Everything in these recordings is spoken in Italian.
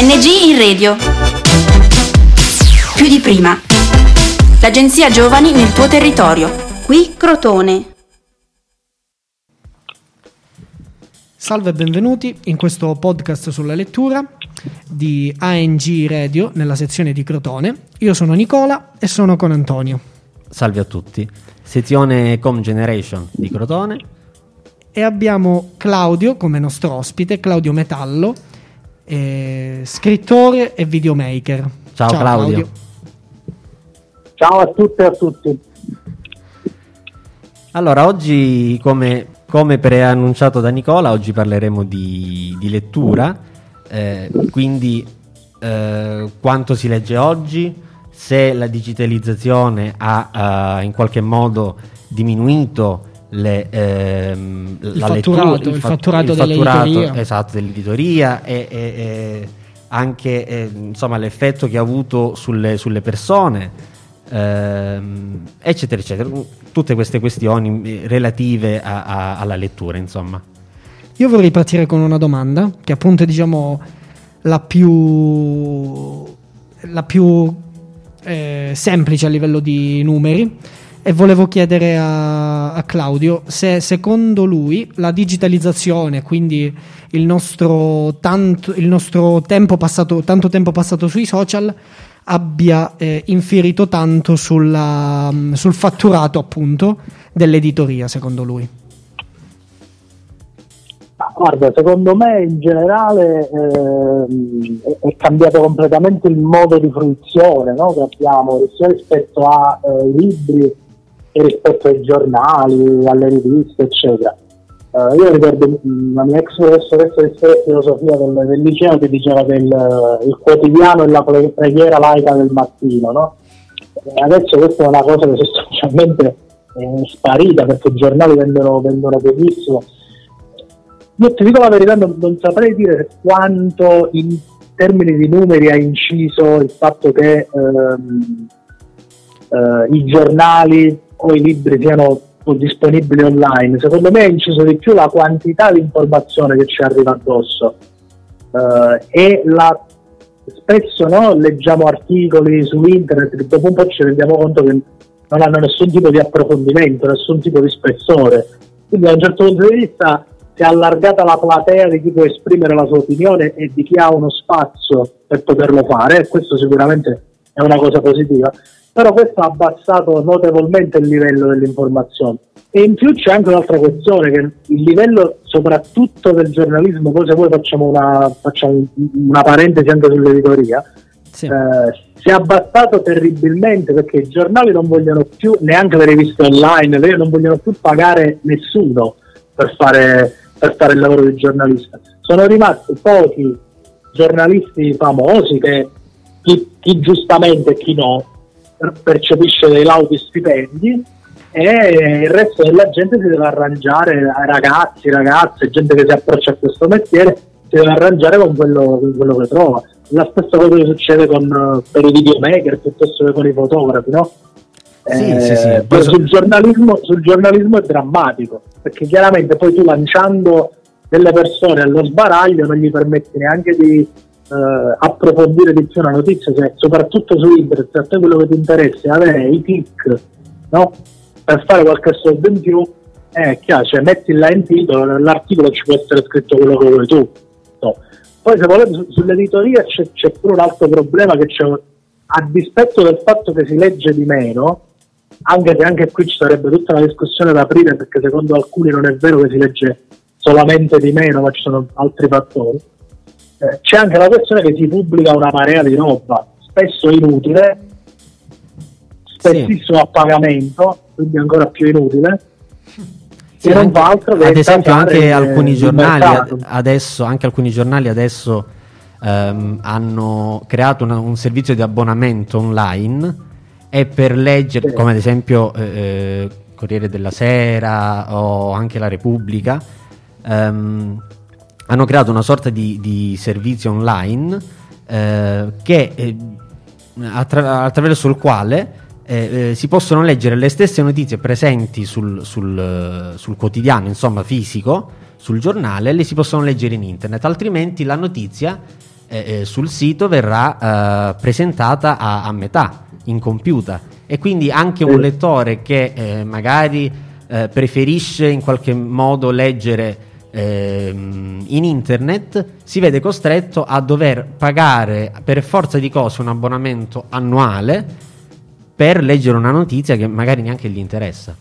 ANG in radio. Più di prima. L'agenzia Giovani nel tuo territorio. Qui Crotone. Salve e benvenuti in questo podcast sulla lettura di ANG Radio nella sezione di Crotone. Io sono Nicola e sono con Antonio. Salve a tutti. Sezione Com Generation di Crotone. E abbiamo Claudio come nostro ospite, Claudio Metallo, eh, scrittore e videomaker. Ciao, Claudio. Ciao a tutte e a tutti. Allora, oggi come, come preannunciato da Nicola, oggi parleremo di, di lettura, eh, quindi eh, quanto si legge oggi, se la digitalizzazione ha uh, in qualche modo diminuito le, ehm, il, la fatturato, lettura, il, fatturato, il fatturato esatto, dell'editoria e, e, e anche eh, insomma, l'effetto che ha avuto sulle, sulle persone, ehm, eccetera, eccetera. Tutte queste questioni eh, relative a, a, alla lettura, insomma. Io vorrei partire con una domanda che appunto è diciamo la più, la più eh, semplice a livello di numeri e volevo chiedere a, a, Claudio se secondo lui la digitalizzazione, quindi il nostro, tanto, il nostro tempo passato, tanto tempo passato sui social, abbia eh, infierito tanto sulla, sul fatturato appunto dell'editoria, secondo lui. Guarda, secondo me in generale eh, è cambiato completamente il modo di fruizione no, che abbiamo rispetto ai eh, libri rispetto ai giornali, alle riviste, eccetera. Uh, io ricordo la mia ex professoressa di filosofia del, del, liceo che diceva che il, il quotidiano è la preghiera laica del mattino, no? E adesso questa è una cosa che sostanzialmente è sparita perché i giornali vendono, vendono pochissimo. Io ti dico la verità, non, non saprei dire quanto in termini di numeri ha inciso il fatto che ehm, eh, i giornali o i libri siano disponibili online, secondo me ha inciso di più la quantità di informazione che ci arriva addosso uh, e la, spesso no, leggiamo articoli su internet che dopo un po' ci rendiamo conto che non hanno nessun tipo di approfondimento, nessun tipo di spessore. Quindi da un certo punto di vista si è allargata la platea di chi può esprimere la sua opinione e di chi ha uno spazio per poterlo fare, e questo sicuramente è una cosa positiva però questo ha abbassato notevolmente il livello dell'informazione. E in più c'è anche un'altra questione, che il livello soprattutto del giornalismo, poi se voi facciamo una, facciamo una parentesi anche sull'editoria, sì. eh, si è abbassato terribilmente perché i giornali non vogliono più, neanche le riviste online, non vogliono più pagare nessuno per fare, per fare il lavoro di giornalista. Sono rimasti pochi giornalisti famosi che chi, chi giustamente e chi no percepisce dei lauti stipendi e il resto della gente si deve arrangiare, ragazzi, ragazze, gente che si approccia a questo mestiere, si deve arrangiare con quello, con quello che trova. La stessa cosa che succede con, per i videomaker piuttosto che con i fotografi, no? Sì, eh, sì, sì. Poi sul, giornalismo, sul giornalismo è drammatico, perché chiaramente poi tu lanciando delle persone allo sbaraglio non gli permetti neanche di eh, approfondire di più una notizia, cioè, soprattutto su internet, a te quello che ti interessa avere i click no? per fare qualche soldo in più, è chiaro, cioè, metti là in titolo, nell'articolo ci può essere scritto quello che vuoi tu. No. Poi se volete su, sull'editoria c'è, c'è, pure un altro problema che c'è, a dispetto del fatto che si legge di meno, anche se anche qui ci sarebbe tutta una discussione da aprire perché secondo alcuni non è vero che si legge solamente di meno, ma ci sono altri fattori eh, c'è anche la questione che si pubblica una marea di roba, spesso inutile, spessissimo sì. a pagamento, quindi ancora più inutile. Sì, che non fa altro che ad esempio anche alcuni giornali adesso, anche alcuni giornali adesso ehm, hanno creato una, un servizio di abbonamento online e per leggere, sì. come ad esempio eh, eh Corriere della Sera o anche La Repubblica, ehm, hanno creato una sorta di, di servizio online eh, che, eh, attra- attraverso il quale eh, eh, si possono leggere le stesse notizie presenti sul, sul, sul, quotidiano, insomma fisico, sul giornale, le si possono leggere in internet, altrimenti la notizia eh, sul sito verrà eh, presentata a, a, metà, incompiuta. E quindi anche un lettore che eh, magari eh, preferisce in qualche modo leggere ehm, in internet si vede costretto a dover pagare per forza di cose un abbonamento annuale per leggere una notizia che magari neanche gli interessa.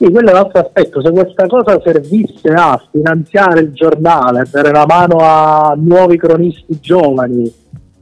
Sì, quello è l'altro aspetto. Se questa cosa servisse a finanziare il giornale, dare la mano a nuovi cronisti giovani,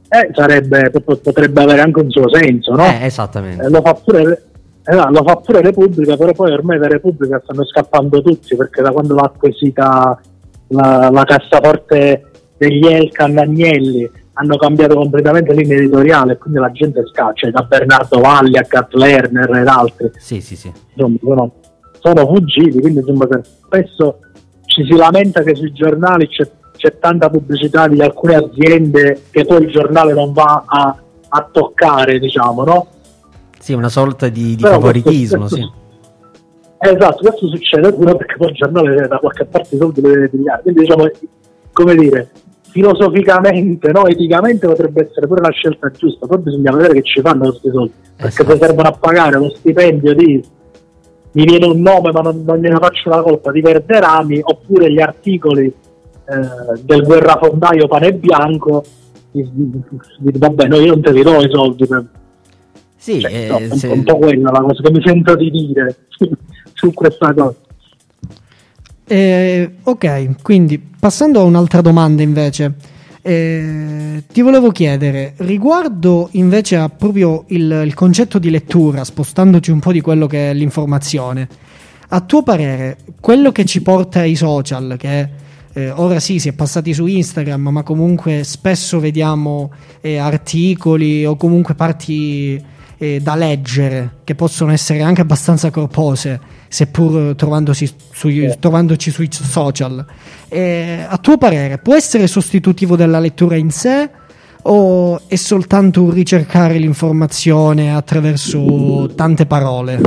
eh, sarebbe, potrebbe avere anche un suo senso, no? Eh, esattamente. Eh, lo, fa pure, eh, lo fa pure Repubblica, però poi ormai da Repubblica stanno scappando tutti perché da quando l'ha acquisita la, la cassaforte degli Elkan Agnelli hanno cambiato completamente linea editoriale quindi la gente scaccia da Bernardo Valli a Kat Lerner ed altri. Sì, sì, sì. Insomma, sono sono fuggiti, quindi insomma, spesso ci si lamenta che sui giornali c'è, c'è, tanta pubblicità di alcune aziende che poi il giornale non va a, a toccare, diciamo, no? Sì, una sorta di, di favoritismo, questo, sì. Esatto, questo succede pure perché poi il giornale da qualche parte i soldi lo deve pigliare. Quindi diciamo, come dire, filosoficamente, no, eticamente potrebbe essere pure la scelta giusta, poi bisogna vedere che ci fanno questi soldi, perché esatto. poi servono a pagare lo stipendio di mi viene un nome ma non, non gliene faccio la colpa di Verderami oppure gli articoli eh, del guerrafondaio pane bianco vabbè no io non te li do i soldi per... sì, cioè, eh, no, è se... un po' quella la cosa che mi sento di dire su questa cosa. Eh, ok quindi passando a un'altra domanda invece eh, ti volevo chiedere, riguardo invece a proprio il, il, concetto di lettura, spostandoci un po' di quello che è l'informazione, a tuo parere, quello che ci porta ai social, che eh, ora sì si è passati su Instagram, ma comunque spesso vediamo eh, articoli o comunque parti eh, da leggere che possono essere anche abbastanza corpose, seppur trovandosi sui, trovandoci sui social. Eh, a tuo parere può essere sostitutivo della lettura in sé o è soltanto un ricercare l'informazione attraverso tante parole?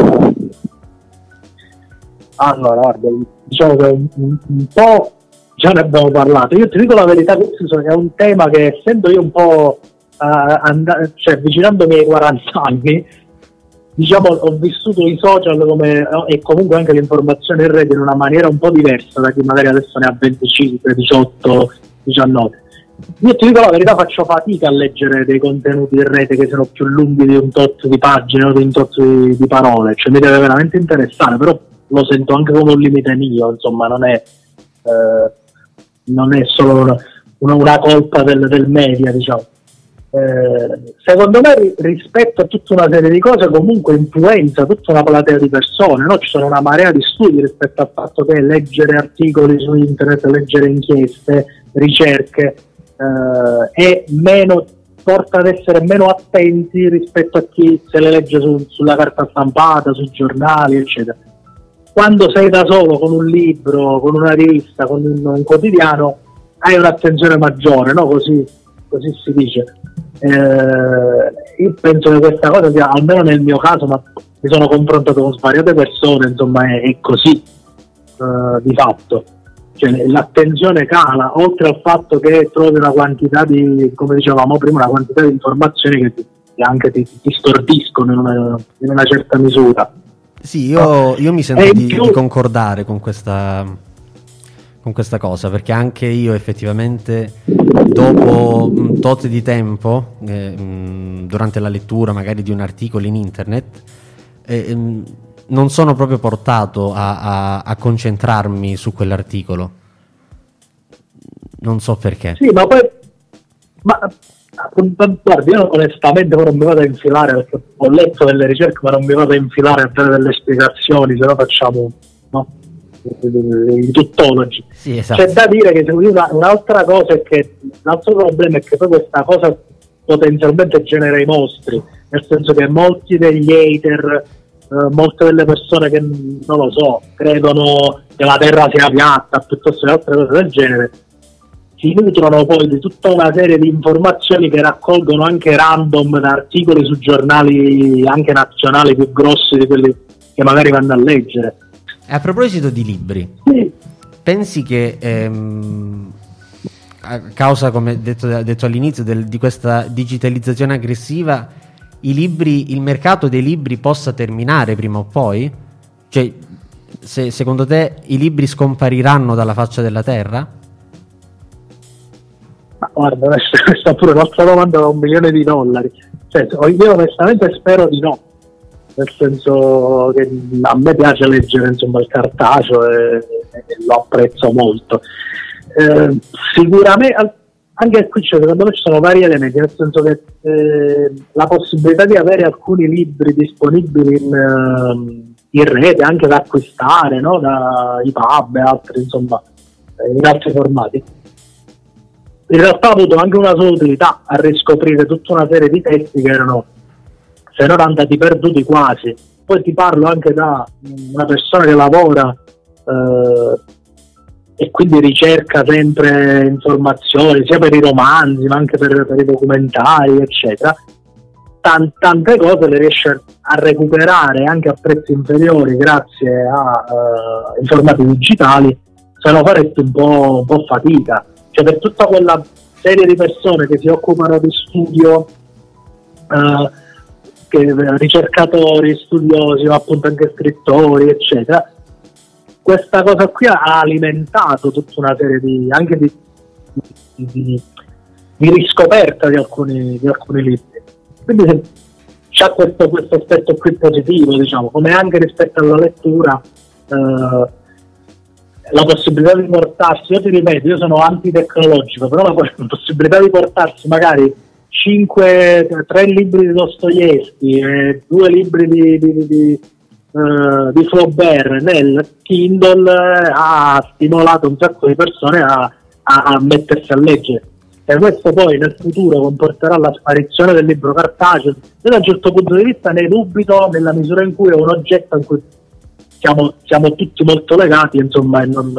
Allora, guarda, diciamo che un, un po' già ne abbiamo parlato. Io ti dico la verità, questo è un tema che essendo io un po' and- cioè, avvicinandomi ai 40 anni, diciamo, ho vissuto i social come, e comunque anche l'informazione in rete in una maniera un po' diversa da chi magari adesso ne ha 25, 18, 19. Io ti dico la verità, faccio fatica a leggere dei contenuti in rete che siano più lunghi di un tot di pagine o di un tot di, di parole, cioè mi deve veramente interessare, però lo sento anche come un limite mio, insomma, non è, eh, non è solo una, una, una colpa del, del media, diciamo. Eh, secondo me rispetto a tutta una serie di cose comunque influenza tutta una platea di persone, no? ci sono una marea di studi rispetto al fatto che leggere articoli su internet, leggere inchieste, ricerche eh, meno, porta ad essere meno attenti rispetto a chi se le legge su, sulla carta stampata, sui giornali, eccetera. Quando sei da solo con un libro, con una rivista, con un, un quotidiano, hai un'attenzione maggiore, no? così, così si dice eh, io penso che questa cosa sia, almeno nel mio caso, ma mi sono confrontato con svariate persone, insomma è, è così eh, di fatto. Cioè, l'attenzione cala, oltre al fatto che trovi una quantità di, come dicevamo prima, una quantità di informazioni che, ti, che anche ti, ti stordiscono in una, in una, certa misura. Sì, io, io mi sento di, più... di concordare con questa, con questa cosa, perché anche io effettivamente dopo un tot di tempo, eh, mh, durante la lettura magari di un articolo in internet, eh, mh, non sono proprio portato a, a, a, concentrarmi su quell'articolo. Non so perché. Sì, ma poi... Ma, guardi, io onestamente non mi vado a infilare, perché ho letto delle ricerche, ma non mi vado a infilare a dare delle spiegazioni, se no facciamo... I tuttologi. Sì, esatto. C'è da dire che una, un'altra cosa è che l'altro problema è che poi questa cosa potenzialmente genera i mostri, nel senso che molti degli hater, eh, molte delle persone che non lo so, credono che la terra sia piatta piuttosto che altre cose del genere, si nutrono poi di tutta una serie di informazioni che raccolgono anche random da articoli su giornali anche nazionali più grossi di quelli che magari vanno a leggere a proposito di libri, sì. pensi che ehm, a causa, come detto, detto all'inizio, del, di questa digitalizzazione aggressiva, i libri, il mercato dei libri possa terminare prima o poi? Cioè, se, secondo te i libri scompariranno dalla faccia della terra? Ma guarda, questa è pure un'altra domanda da un milione di dollari. Cioè, io onestamente spero di no, nel senso che a me piace leggere insomma, il cartaceo e, e lo apprezzo molto. Eh, sicuramente anche qui cioè, secondo me ci sono vari elementi, nel senso che eh, la possibilità di avere alcuni libri disponibili in, uh, in rete, anche da acquistare, no? dai pub e altri, insomma, in altri formati, in realtà ha avuto anche una sua utilità a riscoprire tutta una serie di testi che erano se non andati perduti quasi. Poi ti parlo anche da una persona che lavora eh, e quindi ricerca sempre informazioni sia per i romanzi ma anche per, per i documentari eccetera. Tant- tante cose le riesce a recuperare anche a prezzi inferiori grazie a uh, informati digitali, se no faresti un po', un po' fatica cioè per tutta quella serie di persone che si occupano di studio, uh, che, ricercatori, studiosi, ma appunto anche scrittori, eccetera, questa cosa qui ha alimentato tutta una serie di anche di, di, di, di riscoperta di alcuni, di alcuni libri. Quindi c'è questo, questo aspetto qui positivo, diciamo, come anche rispetto alla lettura. Uh, la possibilità di portarsi, io ti ripeto, io sono antitecnologico, però la, possibilità di portarsi magari 5, 3 libri di Dostoevsky e 2 libri di, di, di, uh, di Flaubert nel Kindle ha stimolato un sacco di persone a, a, a mettersi a leggere. E questo poi nel futuro comporterà la sparizione del libro cartaceo. Io da un certo punto di vista ne dubito nella misura in cui è un oggetto in cui siamo, siamo tutti molto legati, insomma, e, non,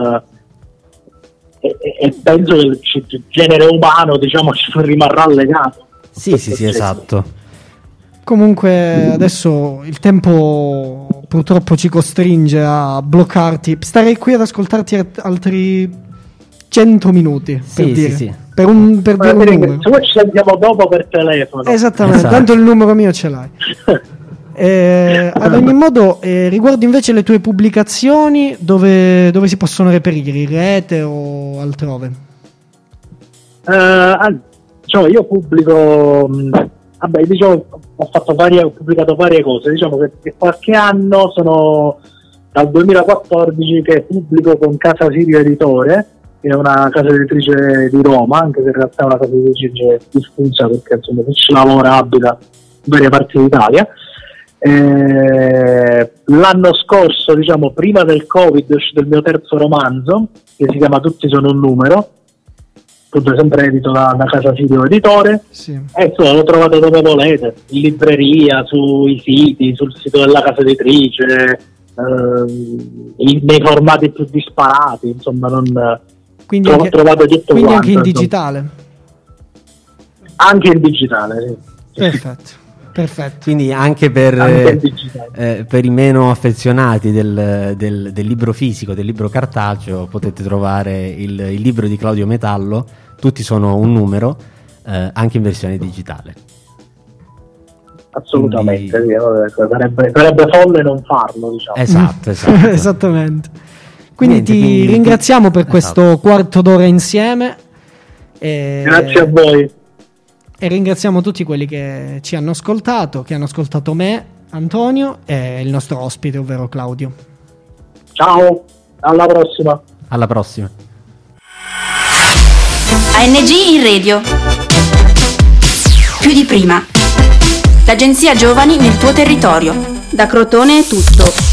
e, e penso che il genere umano diciamo, ci rimarrà legato. Sì, sì, sì, esatto. Comunque adesso il tempo purtroppo ci costringe a bloccarti. Starei qui ad ascoltarti altri 100 minuti sì, per dire. Sì, sì. Per un, per dire un numero. Se ci sentiamo dopo per telefono. Esattamente, esatto. tanto il numero mio ce l'hai. Eh, ad ogni modo, eh, riguardo invece le tue pubblicazioni, dove, dove, si possono reperire? In rete o altrove? Uh, diciamo, io pubblico, mh, vabbè, diciamo, ho, varie, ho, pubblicato varie cose. Diciamo che, che qualche anno sono dal 2014 che pubblico con Casa Sirio Editore, che è una casa editrice di Roma, anche se in realtà è una casa editrice diffusa perché insomma chi ci lavora abita in varie parti d'Italia. Eh, l'anno scorso, diciamo prima del Covid, è uscito il mio terzo romanzo che si chiama Tutti sono un numero, appunto sempre edito da, da Casa Video Editore. Sì. E insomma lo trovate dove volete, in libreria, sui siti, sul sito della casa editrice, eh, nei formati più disparati, insomma non quindi anche, trovate tutto quindi quanto, anche in digitale. Anche in digitale, sì. Perfetto. Perfetto. Quindi anche per, anche eh, per i meno affezionati del, del, del, libro fisico, del libro cartaceo, potete trovare il, il libro di Claudio Metallo, tutti sono un numero, eh, anche in versione digitale. Assolutamente, Quindi... sarebbe, sarebbe, folle non farlo. Diciamo. Esatto, esatto. esattamente. Quindi Niente, ti quindi... ringraziamo per esatto. questo quarto d'ora insieme. E... Grazie a voi e ringraziamo tutti quelli che ci hanno ascoltato, che hanno ascoltato me, Antonio e il nostro ospite, ovvero Claudio. Ciao, alla prossima. Alla prossima. ANG in radio. Più di prima. L'agenzia Giovani nel tuo territorio. Da Crotone è tutto.